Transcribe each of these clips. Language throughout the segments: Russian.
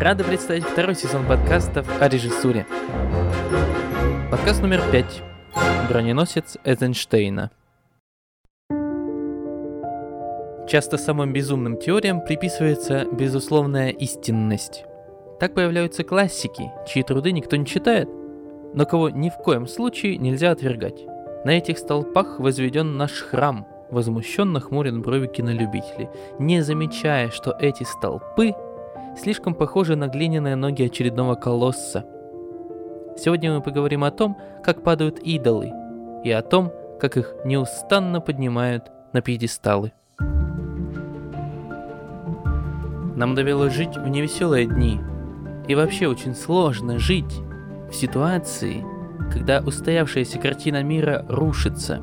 Рады представить второй сезон подкастов о режиссуре. Подкаст номер пять. Броненосец Эйзенштейна. Часто самым безумным теориям приписывается безусловная истинность. Так появляются классики, чьи труды никто не читает, но кого ни в коем случае нельзя отвергать. На этих столпах возведен наш храм, возмущенно хмурят брови кинолюбителей, не замечая, что эти столпы слишком похожи на глиняные ноги очередного колосса. Сегодня мы поговорим о том, как падают идолы, и о том, как их неустанно поднимают на пьедесталы. Нам довелось жить в невеселые дни, и вообще очень сложно жить в ситуации, когда устоявшаяся картина мира рушится.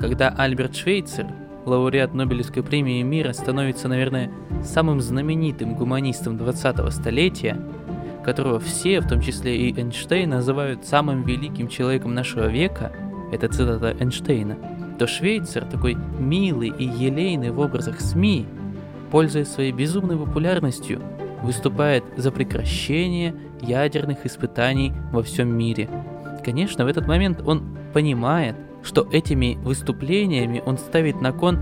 Когда Альберт Швейцер, лауреат Нобелевской премии мира, становится, наверное, самым знаменитым гуманистом 20-го столетия, которого все, в том числе и Эйнштейн, называют самым великим человеком нашего века, это цитата Эйнштейна, то Швейцер, такой милый и елейный в образах СМИ, пользуясь своей безумной популярностью, выступает за прекращение ядерных испытаний во всем мире. Конечно, в этот момент он понимает, что этими выступлениями он ставит на кон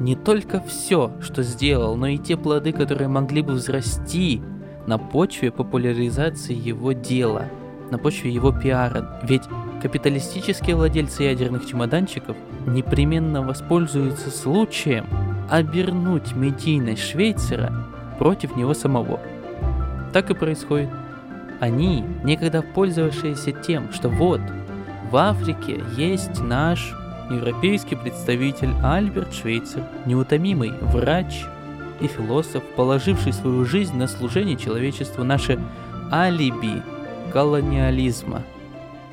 не только все, что сделал, но и те плоды, которые могли бы взрасти на почве популяризации его дела, на почве его пиара. Ведь капиталистические владельцы ядерных чемоданчиков непременно воспользуются случаем обернуть медийность Швейцера против него самого. Так и происходит. Они, некогда пользовавшиеся тем, что вот, в Африке есть наш европейский представитель Альберт Швейцер, неутомимый врач и философ, положивший свою жизнь на служение человечеству, наше алиби колониализма.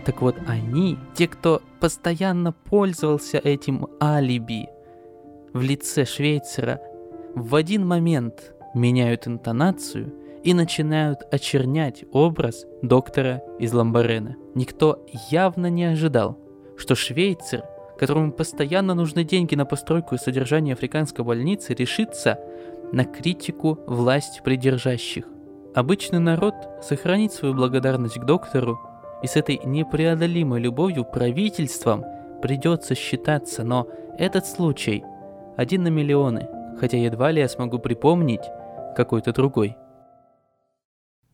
Так вот, они, те, кто постоянно пользовался этим алиби в лице Швейцера, в один момент меняют интонацию и начинают очернять образ доктора из Ламбарена. Никто явно не ожидал, что швейцар, которому постоянно нужны деньги на постройку и содержание африканской больницы, решится на критику власть придержащих. Обычный народ сохранит свою благодарность к доктору, и с этой непреодолимой любовью правительством придется считаться, но этот случай один на миллионы, хотя едва ли я смогу припомнить какой-то другой.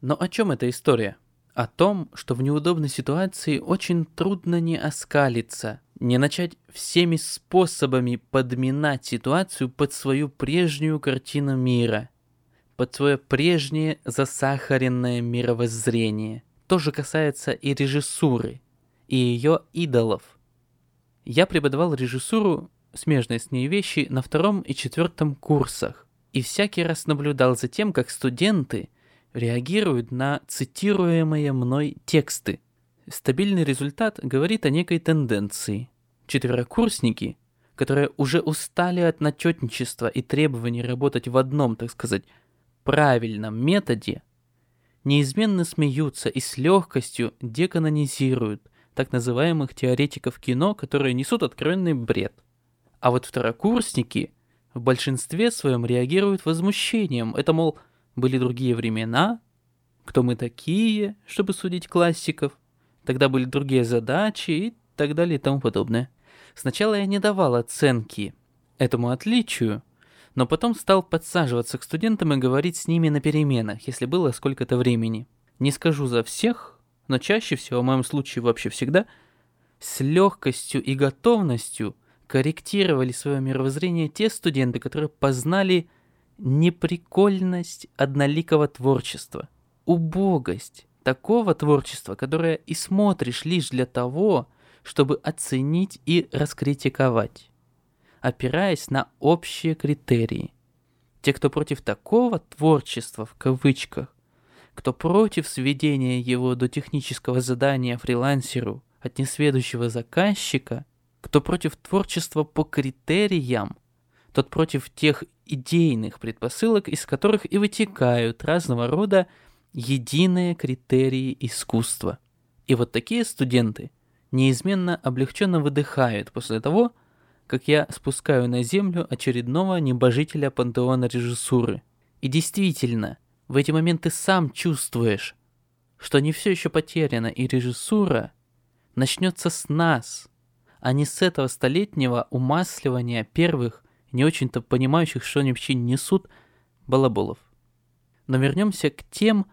Но о чем эта история? О том, что в неудобной ситуации очень трудно не оскалиться, не начать всеми способами подминать ситуацию под свою прежнюю картину мира, под свое прежнее засахаренное мировоззрение. То же касается и режиссуры, и ее идолов. Я преподавал режиссуру, смежные с ней вещи, на втором и четвертом курсах и всякий раз наблюдал за тем, как студенты реагируют на цитируемые мной тексты. Стабильный результат говорит о некой тенденции. Четверокурсники, которые уже устали от начетничества и требований работать в одном, так сказать, правильном методе, неизменно смеются и с легкостью деканонизируют так называемых теоретиков кино, которые несут откровенный бред. А вот второкурсники – в большинстве своем реагируют возмущением. Это, мол, были другие времена, кто мы такие, чтобы судить классиков, тогда были другие задачи и так далее и тому подобное. Сначала я не давал оценки этому отличию, но потом стал подсаживаться к студентам и говорить с ними на переменах, если было сколько-то времени. Не скажу за всех, но чаще всего, в моем случае вообще всегда, с легкостью и готовностью – корректировали свое мировоззрение те студенты, которые познали неприкольность одноликого творчества, убогость такого творчества, которое и смотришь лишь для того, чтобы оценить и раскритиковать, опираясь на общие критерии. Те, кто против такого творчества в кавычках, кто против сведения его до технического задания фрилансеру от несведущего заказчика, кто против творчества по критериям, тот против тех идейных предпосылок, из которых и вытекают разного рода единые критерии искусства. И вот такие студенты неизменно облегченно выдыхают после того, как я спускаю на землю очередного небожителя пантеона режиссуры. И действительно, В эти моменты сам чувствуешь, что не все еще потеряно, и режиссура начнется с нас, а не с этого столетнего умасливания первых, не очень-то понимающих, что они вообще несут, балаболов. Но вернемся к тем,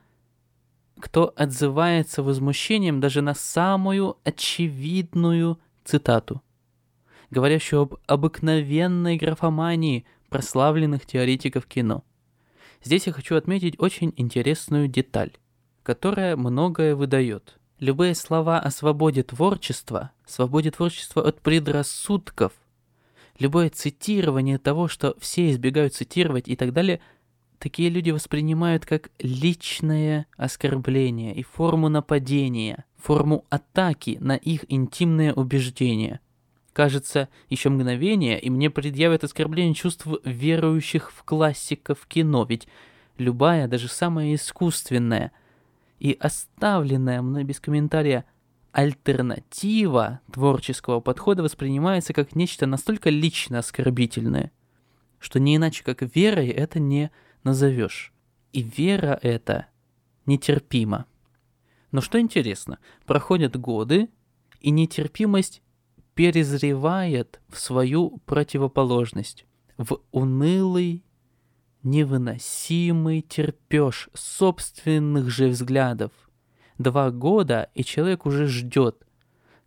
кто отзывается возмущением даже на самую очевидную цитату, говорящую об обыкновенной графомании прославленных теоретиков кино. Здесь я хочу отметить очень интересную деталь, которая многое выдает. Любые слова о свободе творчества, свободе творчества от предрассудков, любое цитирование того, что все избегают цитировать и так далее – такие люди воспринимают как личное оскорбление и форму нападения, форму атаки на их интимные убеждения. Кажется, еще мгновение, и мне предъявят оскорбление чувств верующих в классиков кино, ведь любая, даже самая искусственная и оставленная мной без комментария альтернатива творческого подхода воспринимается как нечто настолько лично оскорбительное, что не иначе как верой это не назовешь. И вера эта нетерпима. Но что интересно, проходят годы, и нетерпимость перезревает в свою противоположность, в унылый, невыносимый терпеж собственных же взглядов. Два года, и человек уже ждет,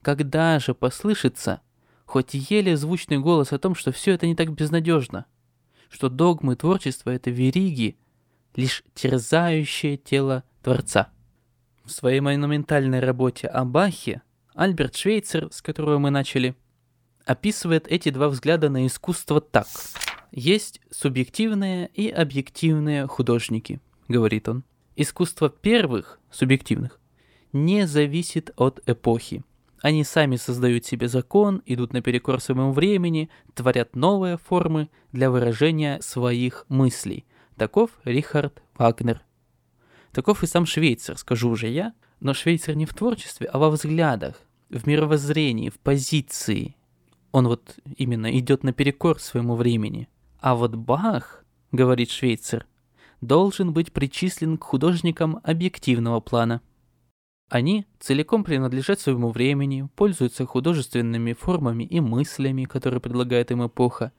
когда же послышится хоть еле звучный голос о том, что все это не так безнадежно – что догмы творчества — это вериги, лишь терзающее тело Творца. В своей монументальной работе о Бахе Альберт Швейцер, с которого мы начали, описывает эти два взгляда на искусство так. Есть субъективные и объективные художники, говорит он. Искусство первых, субъективных, не зависит от эпохи. Они сами создают себе закон, идут наперекор своему времени, творят новые формы для выражения своих мыслей. Таков Рихард Вагнер. Таков и сам Швейцар, скажу уже я, но Швейцар не в творчестве, а во взглядах, в мировоззрении, в позиции. Он вот именно идет наперекор своему времени. А вот Бах, говорит Швейцар, должен быть причислен к художникам объективного плана – они целиком принадлежат своему времени, пользуются художественными формами и мыслями, которые предлагает им эпоха,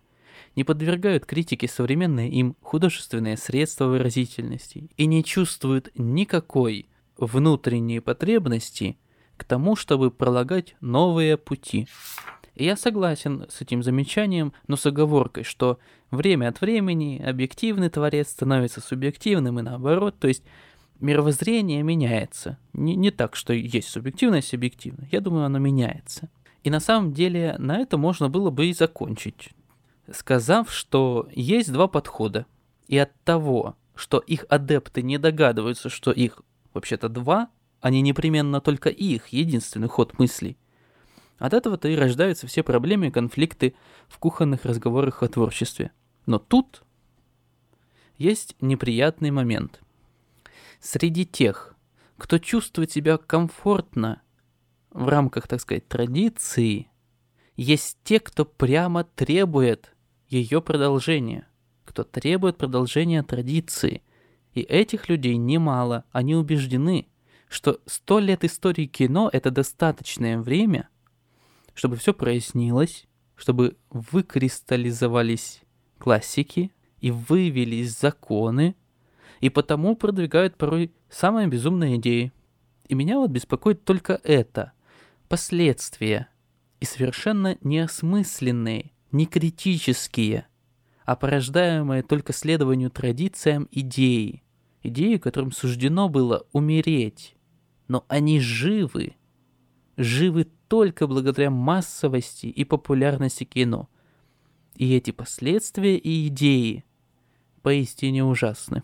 не подвергают критике современные им художественные средства выразительности и не чувствуют никакой внутренней потребности к тому, чтобы пролагать новые пути. И я согласен с этим замечанием, но с оговоркой, что время от времени объективный творец становится субъективным и наоборот, то есть мировоззрение меняется. Не, не так, что есть субъективность и объективность. Я думаю, оно меняется. И на самом деле на это можно было бы и закончить, сказав, что есть два подхода. И от того, что их адепты не догадываются, что их вообще-то два, они непременно только их, единственный ход мыслей. От этого-то и рождаются все проблемы и конфликты в кухонных разговорах о творчестве. Но тут есть неприятный момент – Среди тех, кто чувствует себя комфортно в рамках, так сказать, традиции, есть те, кто прямо требует ее продолжения, кто требует продолжения традиции. И этих людей немало, они убеждены, что сто лет истории кино — это достаточное время, чтобы все прояснилось, чтобы выкристаллизовались классики и вывелись законы, и потому продвигают порой самые безумные идеи. И меня вот беспокоит только это. Последствия. И совершенно неосмысленные, не критические, а порождаемые только следованию традициям идеи. Идеи, которым суждено было умереть. Но они живы. Живы только благодаря массовости и популярности кино. И эти последствия и идеи поистине ужасны.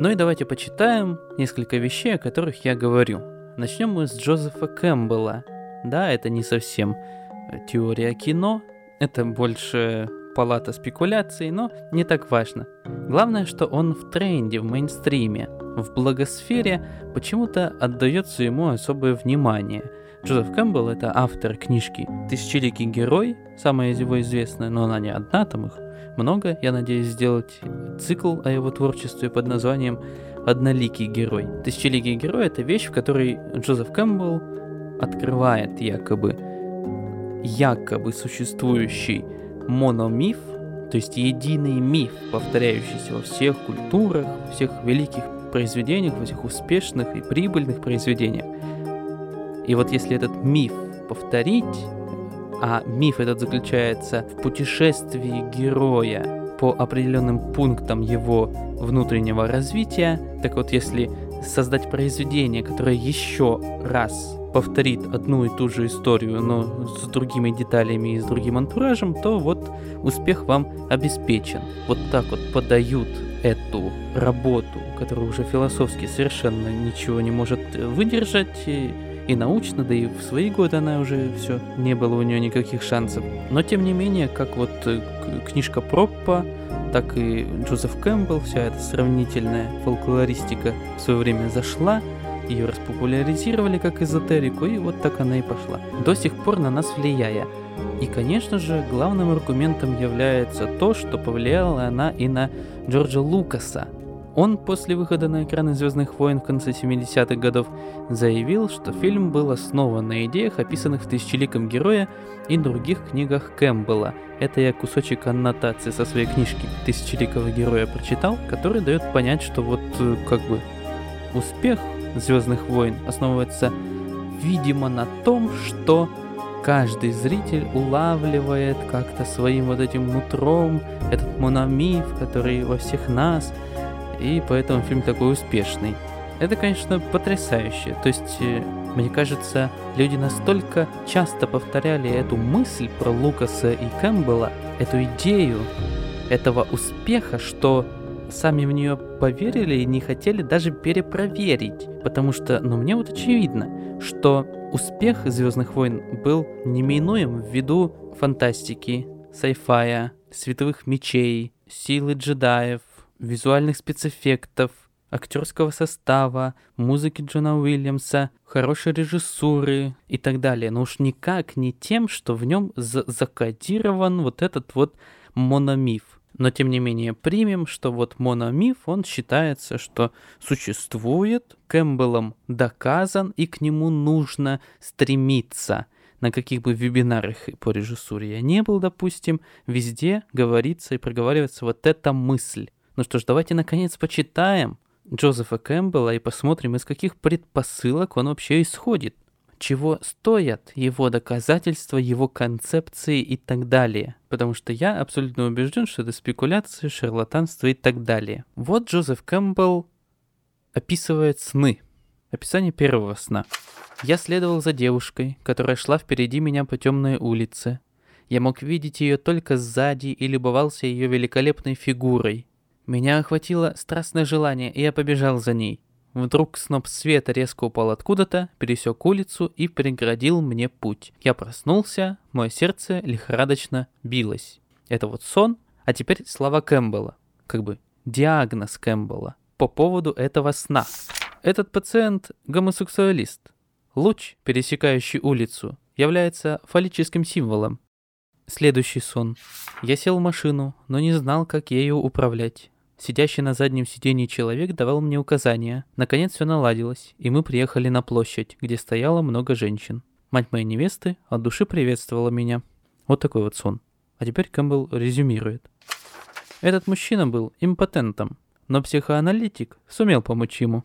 Ну и давайте почитаем несколько вещей, о которых я говорю. Начнем мы с Джозефа Кэмпбелла. Да, это не совсем э, теория кино, это больше палата спекуляций, но не так важно. Главное, что он в тренде, в мейнстриме, в благосфере почему-то отдается ему особое внимание. Джозеф Кэмпбелл — это автор книжки «Тысячеликий герой», самая его известная, но она не одна, там их много, я надеюсь сделать цикл о его творчестве под названием «Одноликий герой». «Тысячеликий герой» — это вещь, в которой Джозеф Кэмпбелл открывает якобы, якобы существующий мономиф, то есть единый миф, повторяющийся во всех культурах, во всех великих произведениях, во всех успешных и прибыльных произведениях. И вот если этот миф повторить, а миф этот заключается в путешествии героя по определенным пунктам его внутреннего развития, так вот если создать произведение, которое еще раз повторит одну и ту же историю, но с другими деталями и с другим антуражем, то вот успех вам обеспечен. Вот так вот подают эту работу, которая уже философски совершенно ничего не может выдержать, и научно, да и в свои годы она уже все, не было у нее никаких шансов. Но тем не менее, как вот э, книжка Проппа, так и Джозеф Кэмпбелл, вся эта сравнительная фолклористика в свое время зашла, ее распопуляризировали как эзотерику, и вот так она и пошла, до сих пор на нас влияя. И, конечно же, главным аргументом является то, что повлияла она и на Джорджа Лукаса. Он после выхода на экраны «Звездных войн» в конце 70-х годов заявил, что фильм был основан на идеях, описанных в «Тысячеликом герое» и других книгах Кэмпбелла. Это я кусочек аннотации со своей книжки «Тысячеликого героя» прочитал, который дает понять, что вот э, как бы успех Звездных войн основывается, видимо, на том, что каждый зритель улавливает как-то своим вот этим нутром этот мономиф, который во всех нас, и поэтому фильм такой успешный. Это, конечно, потрясающе. То есть, э, мне кажется, люди настолько часто повторяли эту мысль про Лукаса и Кэмпбелла, эту идею этого успеха, что сами в нее поверили и не хотели даже перепроверить. Потому что, ну, мне вот очевидно, что успех Звездных войн был неминуем ввиду фантастики, сайфая, световых мечей, силы джедаев, визуальных спецэффектов, актерского состава, музыки Джона Уильямса, хорошей режиссуры и так далее. Но уж никак не тем, что в нем закодирован вот этот вот мономиф. Но тем не менее примем, что вот мономиф, он считается, что существует, Кэмпбеллом доказан, и к нему нужно стремиться. На каких бы вебинарах по режиссуре я не был, допустим, везде говорится и проговаривается вот эта мысль. Ну что ж, давайте наконец почитаем Джозефа Кэмпбелла и посмотрим, из каких предпосылок он вообще исходит чего стоят его доказательства, его концепции и так далее. Потому что я абсолютно убежден, что это спекуляции, шарлатанство и так далее. Вот Джозеф Кэмпбелл описывает сны. Описание первого сна. Я следовал за девушкой, которая шла впереди меня по темной улице. Я мог видеть ее только сзади и любовался ее великолепной фигурой. Меня охватило страстное желание, и я побежал за ней. Вдруг сноп света резко упал откуда-то, пересек улицу и преградил мне путь. Я проснулся, мое сердце лихорадочно билось. Это вот сон, а теперь слова Кэмпбелла. Как бы диагноз Кэмпбелла по поводу этого сна. Этот пациент гомосексуалист. Луч, пересекающий улицу, является фаллическим символом. Следующий сон. Я сел в машину, но не знал, как ею управлять. Сидящий на заднем сиденье человек давал мне указания. Наконец все наладилось, и мы приехали на площадь, где стояло много женщин. Мать моей невесты от души приветствовала меня. Вот такой вот сон. А теперь Кэмпбелл резюмирует. Этот мужчина был импотентом, но психоаналитик сумел помочь ему.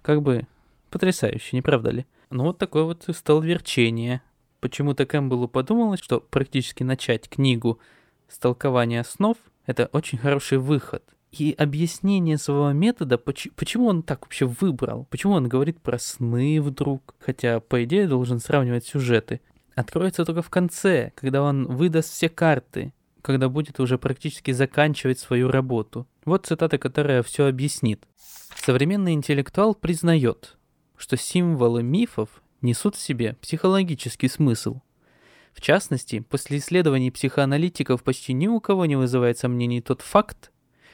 Как бы потрясающе, не правда ли? Ну вот такое вот столверчение. Почему-то Кэмпбеллу подумалось, что практически начать книгу с толкования снов – это очень хороший выход и объяснение своего метода, почему он так вообще выбрал, почему он говорит про сны вдруг, хотя, по идее, должен сравнивать сюжеты, откроется только в конце, когда он выдаст все карты, когда будет уже практически заканчивать свою работу. Вот цитата, которая все объяснит. Современный интеллектуал признает, что символы мифов несут в себе психологический смысл. В частности, после исследований психоаналитиков почти ни у кого не вызывает сомнений тот факт,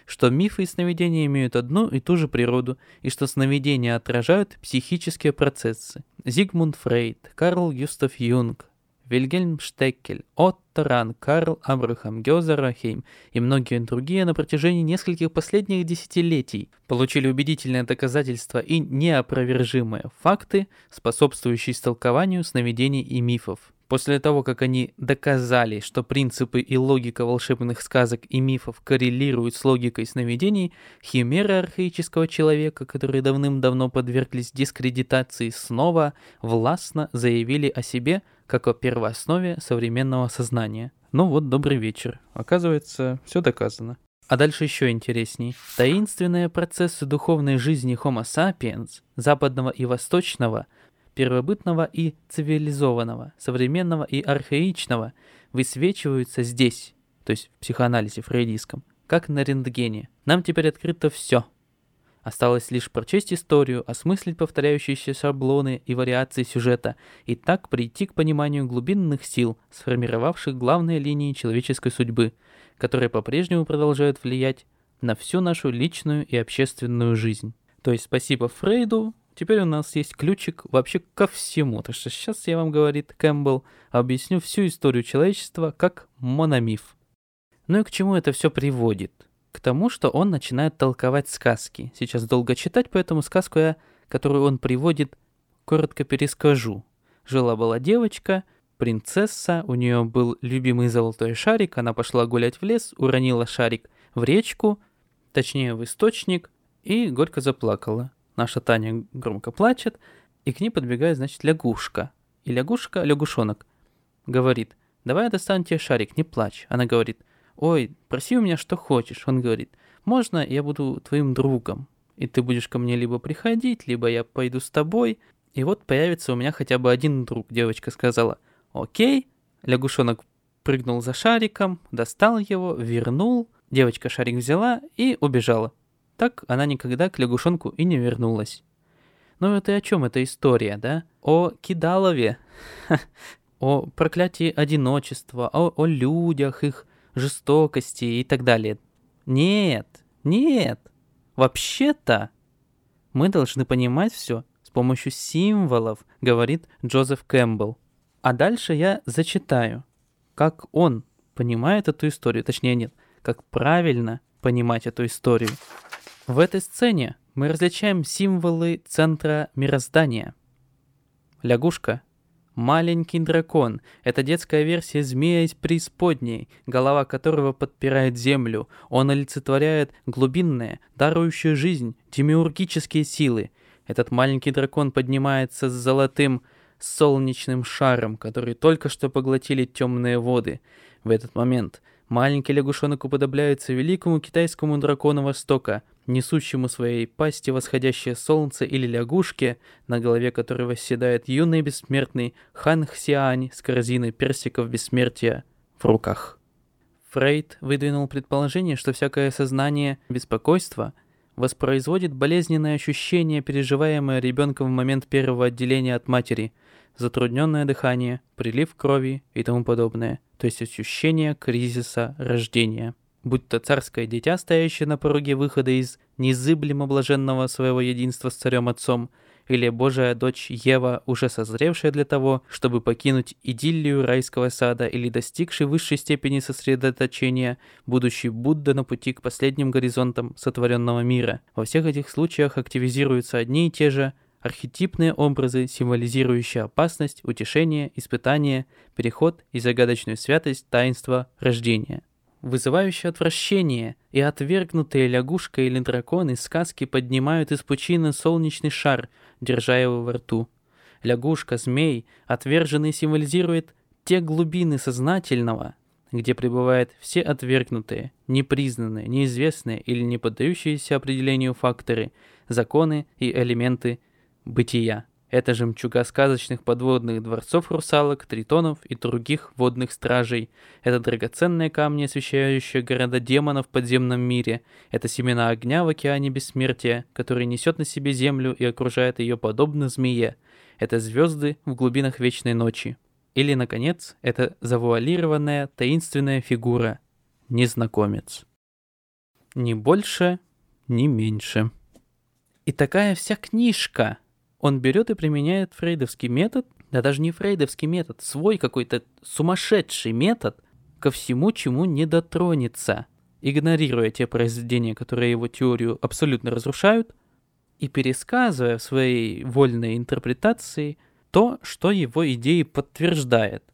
что мифы и сновидения имеют одну и ту же природу, и что сновидения отражают психические процессы. Зигмунд Фрейд, Карл Юстав Юнг, Вильгельм Штеккель, Отто Ран, Карл Абрахам Гёзерахейм и многие другие на протяжении нескольких последних десятилетий получили убедительные доказательства и неопровержимые факты, способствующие истолкованию сновидений и мифов. После того, как они доказали, что принципы и логика волшебных сказок и мифов коррелируют с логикой сновидений, химеры архаического человека, которые давным-давно подверглись дискредитации, снова властно заявили о себе как о первооснове современного сознания. Ну вот, добрый вечер. Оказывается, все доказано. А дальше еще интересней. Таинственные процессы духовной жизни Homo sapiens, западного и восточного – первобытного и цивилизованного, современного и архаичного высвечиваются здесь, то есть в психоанализе фрейдистском, как на рентгене. Нам теперь открыто все. Осталось лишь прочесть историю, осмыслить повторяющиеся шаблоны и вариации сюжета, и так прийти к пониманию глубинных сил, сформировавших главные линии человеческой судьбы, которые по-прежнему продолжают влиять на всю нашу личную и общественную жизнь. То есть спасибо Фрейду, Теперь у нас есть ключик вообще ко всему. Так что сейчас я вам, говорит Кэмпбелл, объясню всю историю человечества как мономиф. Ну и к чему это все приводит? К тому, что он начинает толковать сказки. Сейчас долго читать, поэтому сказку я, которую он приводит, коротко перескажу. Жила-была девочка, принцесса, у нее был любимый золотой шарик, она пошла гулять в лес, уронила шарик в речку, точнее в источник, и горько заплакала. Наша Таня громко плачет, и к ней подбегает, значит, лягушка. И лягушка, лягушонок, говорит, давай я достану тебе шарик, не плачь. Она говорит, ой, проси у меня что хочешь. Он говорит, можно я буду твоим другом, и ты будешь ко мне либо приходить, либо я пойду с тобой, и вот появится у меня хотя бы один друг. Девочка сказала, окей. Лягушонок прыгнул за шариком, достал его, вернул. Девочка шарик взяла и убежала. Так она никогда к лягушонку и не вернулась. Ну это о чем эта история, да? О Кидалове, о проклятии одиночества, о, о людях, их жестокости и так далее. Нет, нет. Вообще-то мы должны понимать все с помощью символов, говорит Джозеф Кэмпбелл. А дальше я зачитаю, как он понимает эту историю, точнее нет, как правильно понимать эту историю. В этой сцене мы различаем символы центра мироздания. Лягушка – маленький дракон. Это детская версия змея из преисподней, голова которого подпирает землю. Он олицетворяет глубинные, дарующие жизнь, демиургические силы. Этот маленький дракон поднимается с золотым солнечным шаром, который только что поглотили темные воды. В этот момент маленький лягушонок уподобляется великому китайскому дракону Востока – несущему своей пасти восходящее солнце или лягушке, на голове которой восседает юный бессмертный Хан Хсиань с корзиной персиков бессмертия в руках. Фрейд выдвинул предположение, что всякое сознание беспокойства воспроизводит болезненное ощущение, переживаемое ребенком в момент первого отделения от матери, затрудненное дыхание, прилив крови и тому подобное, то есть ощущение кризиса рождения будь то царское дитя, стоящее на пороге выхода из незыблемо блаженного своего единства с царем отцом, или Божия дочь Ева, уже созревшая для того, чтобы покинуть идиллию райского сада, или достигший высшей степени сосредоточения, будущий Будда на пути к последним горизонтам сотворенного мира. Во всех этих случаях активизируются одни и те же архетипные образы, символизирующие опасность, утешение, испытание, переход и загадочную святость таинства рождения вызывающее отвращение, и отвергнутые лягушка или дракон из сказки поднимают из пучины солнечный шар, держа его во рту. Лягушка, змей, отверженный символизирует те глубины сознательного, где пребывают все отвергнутые, непризнанные, неизвестные или не поддающиеся определению факторы, законы и элементы бытия. Это жемчуга сказочных подводных дворцов русалок, тритонов и других водных стражей. Это драгоценные камни, освещающие города демонов в подземном мире. Это семена огня в океане бессмертия, который несет на себе землю и окружает ее подобно змее. Это звезды в глубинах вечной ночи. Или, наконец, это завуалированная таинственная фигура – незнакомец. Ни больше, ни меньше. И такая вся книжка – он берет и применяет фрейдовский метод, да даже не фрейдовский метод, свой какой-то сумасшедший метод ко всему, чему не дотронется, игнорируя те произведения, которые его теорию абсолютно разрушают, и пересказывая в своей вольной интерпретации то, что его идеи подтверждает.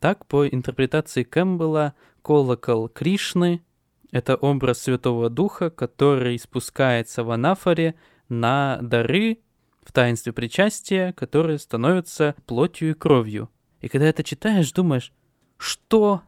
Так, по интерпретации Кэмпбелла, колокол Кришны — это образ Святого Духа, который спускается в анафоре на дары в таинстве причастия, которые становятся плотью и кровью. И когда это читаешь, думаешь, что?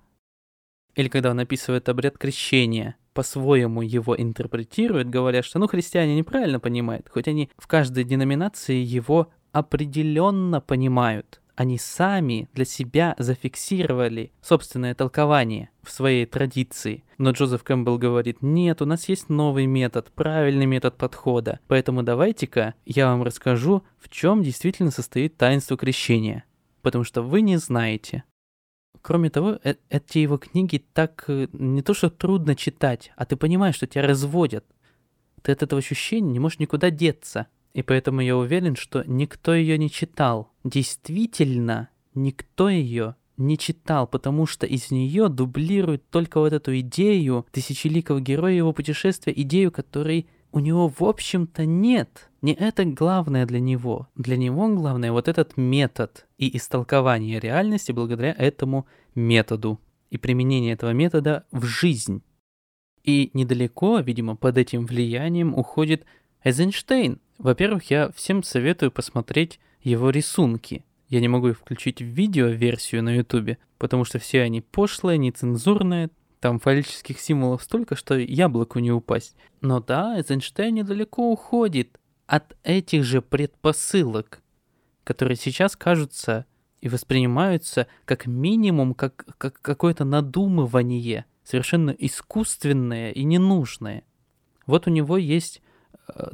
Или когда он описывает обряд крещения, по-своему его интерпретируют, говоря, что ну христиане неправильно понимают, хоть они в каждой деноминации его определенно понимают. Они сами для себя зафиксировали собственное толкование в своей традиции. Но Джозеф Кэмпбелл говорит, нет, у нас есть новый метод, правильный метод подхода. Поэтому давайте-ка я вам расскажу, в чем действительно состоит таинство крещения. Потому что вы не знаете. Кроме того, э эти его книги так э, не то что трудно читать, а ты понимаешь, что тебя разводят. Ты от этого ощущения не можешь никуда деться. И поэтому я уверен, что никто ее не читал. Действительно, никто ее не читал, потому что из нее дублирует только вот эту идею тысячеликого героя его путешествия, идею, которой у него, в общем-то, нет. Не это главное для него. Для него главное вот этот метод и истолкование реальности благодаря этому методу и применение этого метода в жизнь. И недалеко, видимо, под этим влиянием уходит Эйзенштейн, во-первых, я всем советую посмотреть его рисунки. Я не могу их включить в видео-версию на ютубе, потому что все они пошлые, нецензурные, там фаллических символов столько, что яблоку не упасть. Но да, Эйзенштейн недалеко уходит от этих же предпосылок, которые сейчас кажутся и воспринимаются как минимум как, как какое-то надумывание, совершенно искусственное и ненужное. Вот у него есть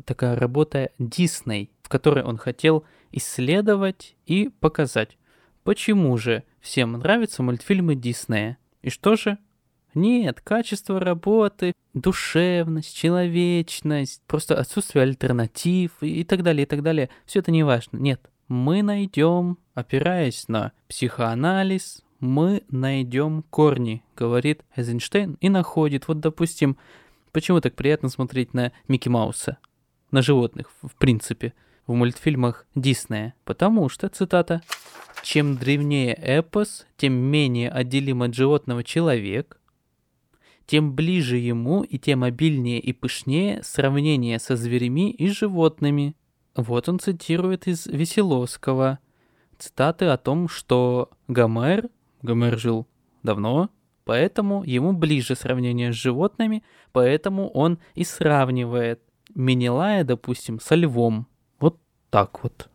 такая работа Дисней, в которой он хотел исследовать и показать, почему же всем нравятся мультфильмы Диснея. И что же? Нет, качество работы, душевность, человечность, просто отсутствие альтернатив и, и так далее, и так далее. Все это не важно. Нет, мы найдем, опираясь на психоанализ, мы найдем корни, говорит Эйзенштейн, и находит. Вот, допустим, Почему так приятно смотреть на Микки Мауса? На животных, в принципе, в мультфильмах Диснея. Потому что, цитата, «Чем древнее эпос, тем менее отделим от животного человек, тем ближе ему и тем обильнее и пышнее сравнение со зверями и животными». Вот он цитирует из Веселовского цитаты о том, что Гомер, Гомер жил давно, Поэтому ему ближе сравнение с животными, поэтому он и сравнивает Менелая, допустим, со львом. Вот так вот.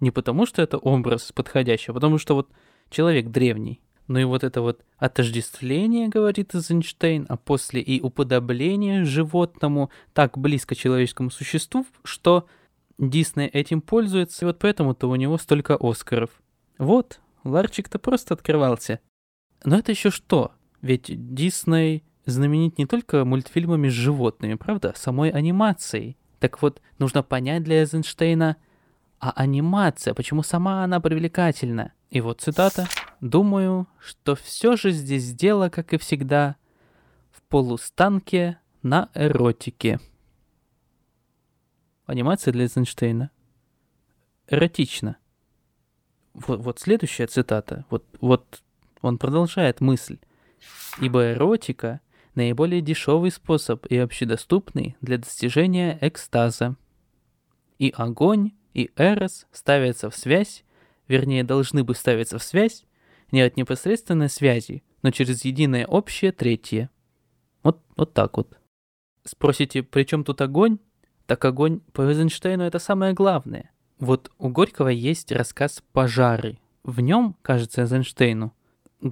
Не потому, что это образ подходящий, а потому что вот человек древний. Ну и вот это вот отождествление, говорит Эйзенштейн, а после и уподобление животному так близко человеческому существу, что Дисней этим пользуется, и вот поэтому-то у него столько Оскаров. Вот, ларчик-то просто открывался. Но это еще что? Ведь Дисней знаменит не только мультфильмами с животными, правда? Самой анимацией. Так вот, нужно понять для Эйзенштейна, а анимация, почему сама она привлекательна? И вот цитата. «Думаю, что все же здесь дело, как и всегда, в полустанке на эротике». Анимация для Эйзенштейна. Эротично. Вот, вот следующая цитата. Вот, вот он продолжает мысль. Ибо эротика – наиболее дешевый способ и общедоступный для достижения экстаза. И огонь, и эрос ставятся в связь, вернее, должны бы ставиться в связь, не от непосредственной связи, но через единое общее третье. Вот, вот так вот. Спросите, при чем тут огонь? Так огонь по Эйзенштейну это самое главное. Вот у Горького есть рассказ «Пожары». В нем, кажется Эйзенштейну,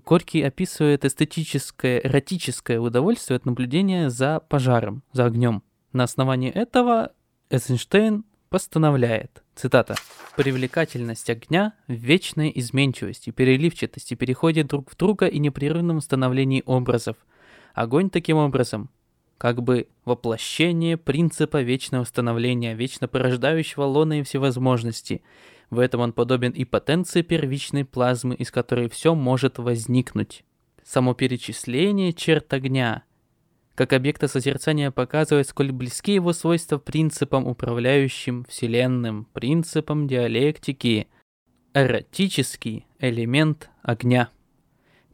Горький описывает эстетическое, эротическое удовольствие от наблюдения за пожаром, за огнем. На основании этого Эйзенштейн постановляет, цитата, «Привлекательность огня в вечной изменчивости, переливчатости, переходе друг в друга и непрерывном становлении образов. Огонь таким образом как бы воплощение принципа вечного становления, вечно порождающего лона и всевозможности, в этом он подобен и потенции первичной плазмы, из которой все может возникнуть. Само перечисление черт огня как объекта созерцания показывает, сколь близки его свойства принципам, управляющим Вселенным, принципам диалектики, эротический элемент огня.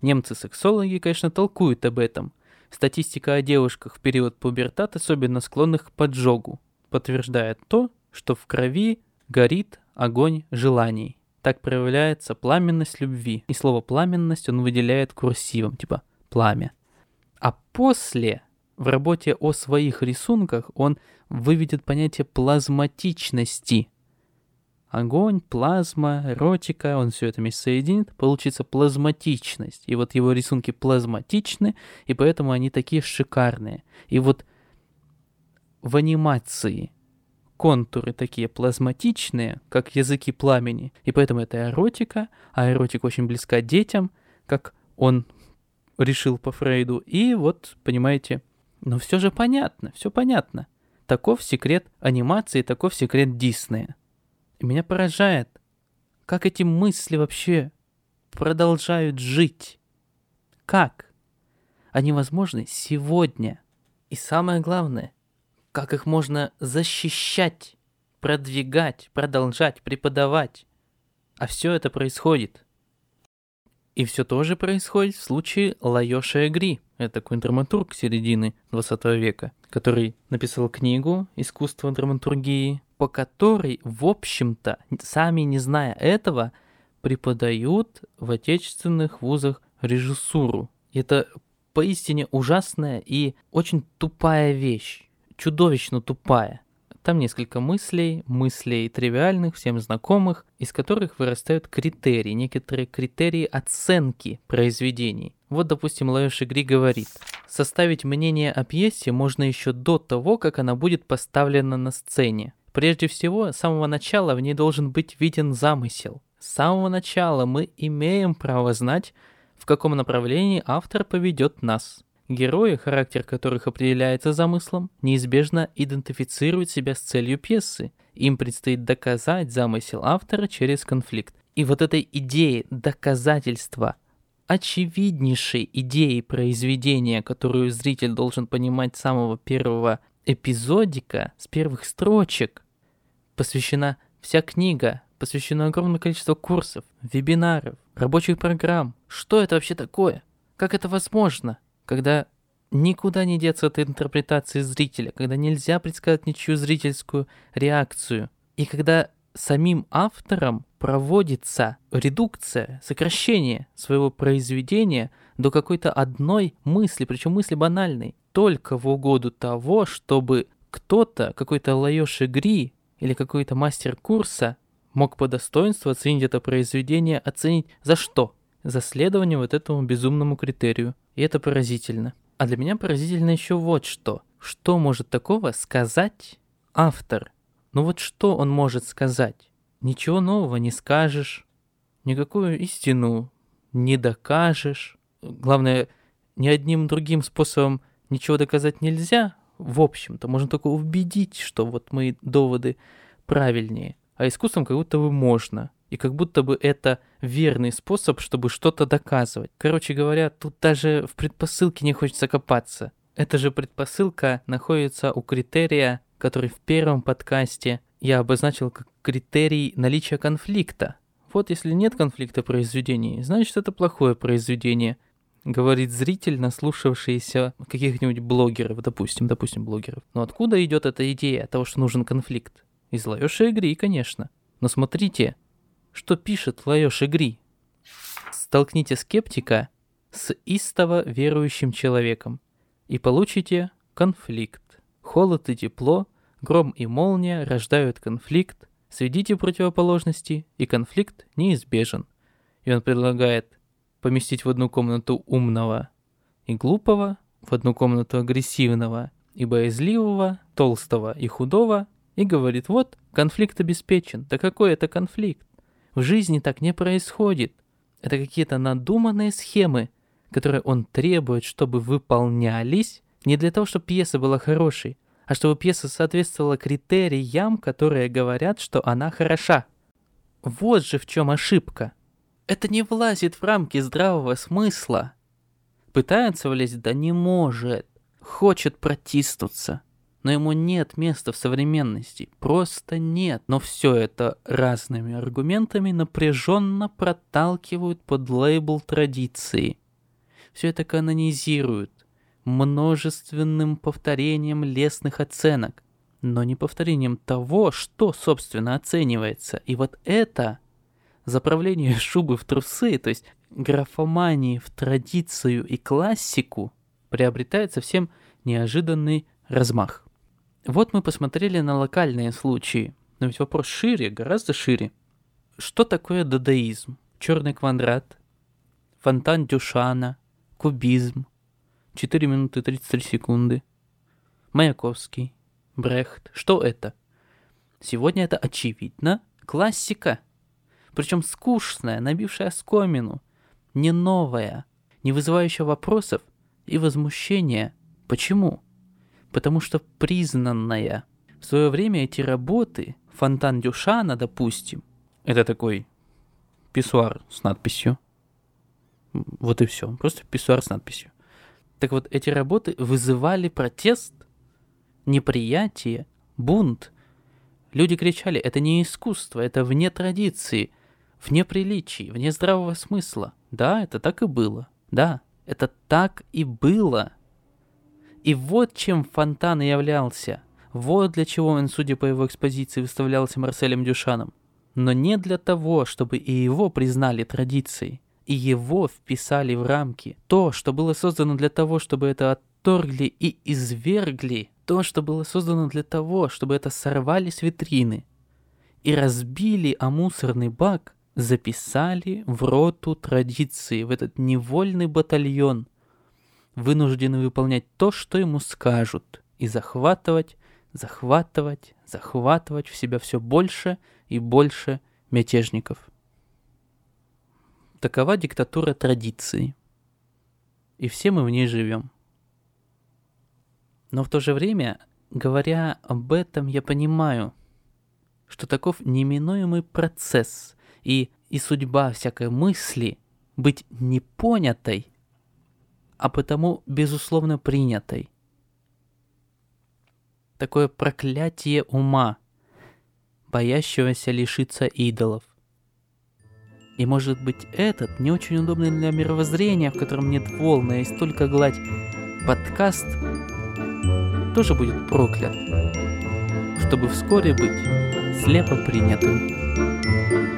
Немцы-сексологи, конечно, толкуют об этом. Статистика о девушках в период пубертат особенно склонных к поджогу, подтверждает то, что в крови горит огонь желаний. Так проявляется пламенность любви. И слово пламенность он выделяет курсивом, типа пламя. А после, в работе о своих рисунках, он выведет понятие плазматичности. Огонь, плазма, эротика, он все это вместе соединит, получится плазматичность. И вот его рисунки плазматичны, и поэтому они такие шикарные. И вот в анимации контуры такие плазматичные, как языки пламени, и поэтому это эротика, а эротика очень близка детям, как он решил по Фрейду, и вот, понимаете, но все же понятно, все понятно. Таков секрет анимации, таков секрет Диснея. И меня поражает, как эти мысли вообще продолжают жить. Как? Они возможны сегодня. И самое главное, как их можно защищать, продвигать, продолжать, преподавать. А все это происходит. И все тоже происходит в случае Лайоши Эгри. Это такой драматург середины 20 века, который написал книгу «Искусство драматургии», по которой, в общем-то, сами не зная этого, преподают в отечественных вузах режиссуру. Это поистине ужасная и очень тупая вещь чудовищно тупая. Там несколько мыслей, мыслей тривиальных, всем знакомых, из которых вырастают критерии, некоторые критерии оценки произведений. Вот, допустим, Лаёши Гри говорит, составить мнение о пьесе можно еще до того, как она будет поставлена на сцене. Прежде всего, с самого начала в ней должен быть виден замысел. С самого начала мы имеем право знать, в каком направлении автор поведет нас. Герои, характер которых определяется замыслом, неизбежно идентифицируют себя с целью пьесы. Им предстоит доказать замысел автора через конфликт. И вот этой идеи доказательства, очевиднейшей идеи произведения, которую зритель должен понимать с самого первого эпизодика, с первых строчек, посвящена вся книга, посвящено огромное количество курсов, вебинаров, рабочих программ. Что это вообще такое? Как это возможно? Когда никуда не деться от интерпретации зрителя, когда нельзя предсказать ничью зрительскую реакцию, и когда самим автором проводится редукция, сокращение своего произведения до какой-то одной мысли, причем мысли банальной, только в угоду того, чтобы кто-то, какой-то Лайоши Гри или какой-то мастер курса мог по достоинству оценить это произведение, оценить за что? За следование вот этому безумному критерию. И это поразительно. А для меня поразительно еще вот что. Что может такого сказать автор? Ну вот что он может сказать? Ничего нового не скажешь, никакую истину не докажешь. Главное, ни одним другим способом ничего доказать нельзя, в общем-то. Можно только убедить, что вот мои доводы правильнее. А искусством как будто бы можно. И как будто бы это верный способ, чтобы что-то доказывать. Короче говоря, тут даже в предпосылке не хочется копаться. Эта же предпосылка находится у критерия, который в первом подкасте я обозначил как критерий наличия конфликта. Вот если нет конфликта произведений, значит это плохое произведение, говорит зритель, наслушавшийся каких-нибудь блогеров, допустим, допустим, блогеров. Но откуда идет эта идея того, что нужен конфликт? Из Лаёши игры, конечно. Но смотрите, что пишет Лаёш Игри. Столкните скептика с истово верующим человеком и получите конфликт. Холод и тепло, гром и молния рождают конфликт, сведите противоположности, и конфликт неизбежен. И он предлагает поместить в одну комнату умного и глупого, в одну комнату агрессивного и боязливого, толстого и худого, и говорит, вот, конфликт обеспечен. Да какой это конфликт? В жизни так не происходит. Это какие-то надуманные схемы, которые он требует, чтобы выполнялись не для того, чтобы пьеса была хорошей, а чтобы пьеса соответствовала критериям, которые говорят, что она хороша. Вот же в чем ошибка. Это не влазит в рамки здравого смысла. Пытается влезть, да не может. Хочет протиснуться. Но ему нет места в современности. Просто нет. Но все это разными аргументами напряженно проталкивают под лейбл традиции. Все это канонизируют множественным повторением лесных оценок, но не повторением того, что, собственно, оценивается. И вот это заправление шубы в трусы, то есть графомании в традицию и классику, приобретает совсем неожиданный размах. Вот мы посмотрели на локальные случаи, но ведь вопрос шире, гораздо шире. Что такое дадаизм? Черный квадрат, фонтан Дюшана, кубизм, 4 минуты 33 секунды, Маяковский, Брехт. Что это? Сегодня это очевидно классика. Причем скучная, набившая скомину, не новая, не вызывающая вопросов и возмущения. Почему? Потому что признанная. В свое время эти работы, фонтан Дюшана, допустим, это такой писсуар с надписью. Вот и все. Просто писсуар с надписью. Так вот, эти работы вызывали протест, неприятие, бунт. Люди кричали, это не искусство, это вне традиции, вне приличий, вне здравого смысла. Да, это так и было. Да, это так и было. И вот чем фонтан являлся. Вот для чего он, судя по его экспозиции, выставлялся Марселем Дюшаном. Но не для того, чтобы и его признали традицией и его вписали в рамки. То, что было создано для того, чтобы это отторгли и извергли, то, что было создано для того, чтобы это сорвали с витрины и разбили о мусорный бак, записали в роту традиции, в этот невольный батальон, вынуждены выполнять то, что ему скажут, и захватывать, захватывать, захватывать в себя все больше и больше мятежников. Такова диктатура традиции. И все мы в ней живем. Но в то же время, говоря об этом, я понимаю, что таков неминуемый процесс и, и судьба всякой мысли быть непонятой, а потому безусловно принятой. Такое проклятие ума, боящегося лишиться идолов. И может быть этот, не очень удобный для мировоззрения, в котором нет волны, а есть только гладь, подкаст тоже будет проклят, чтобы вскоре быть слепо принятым.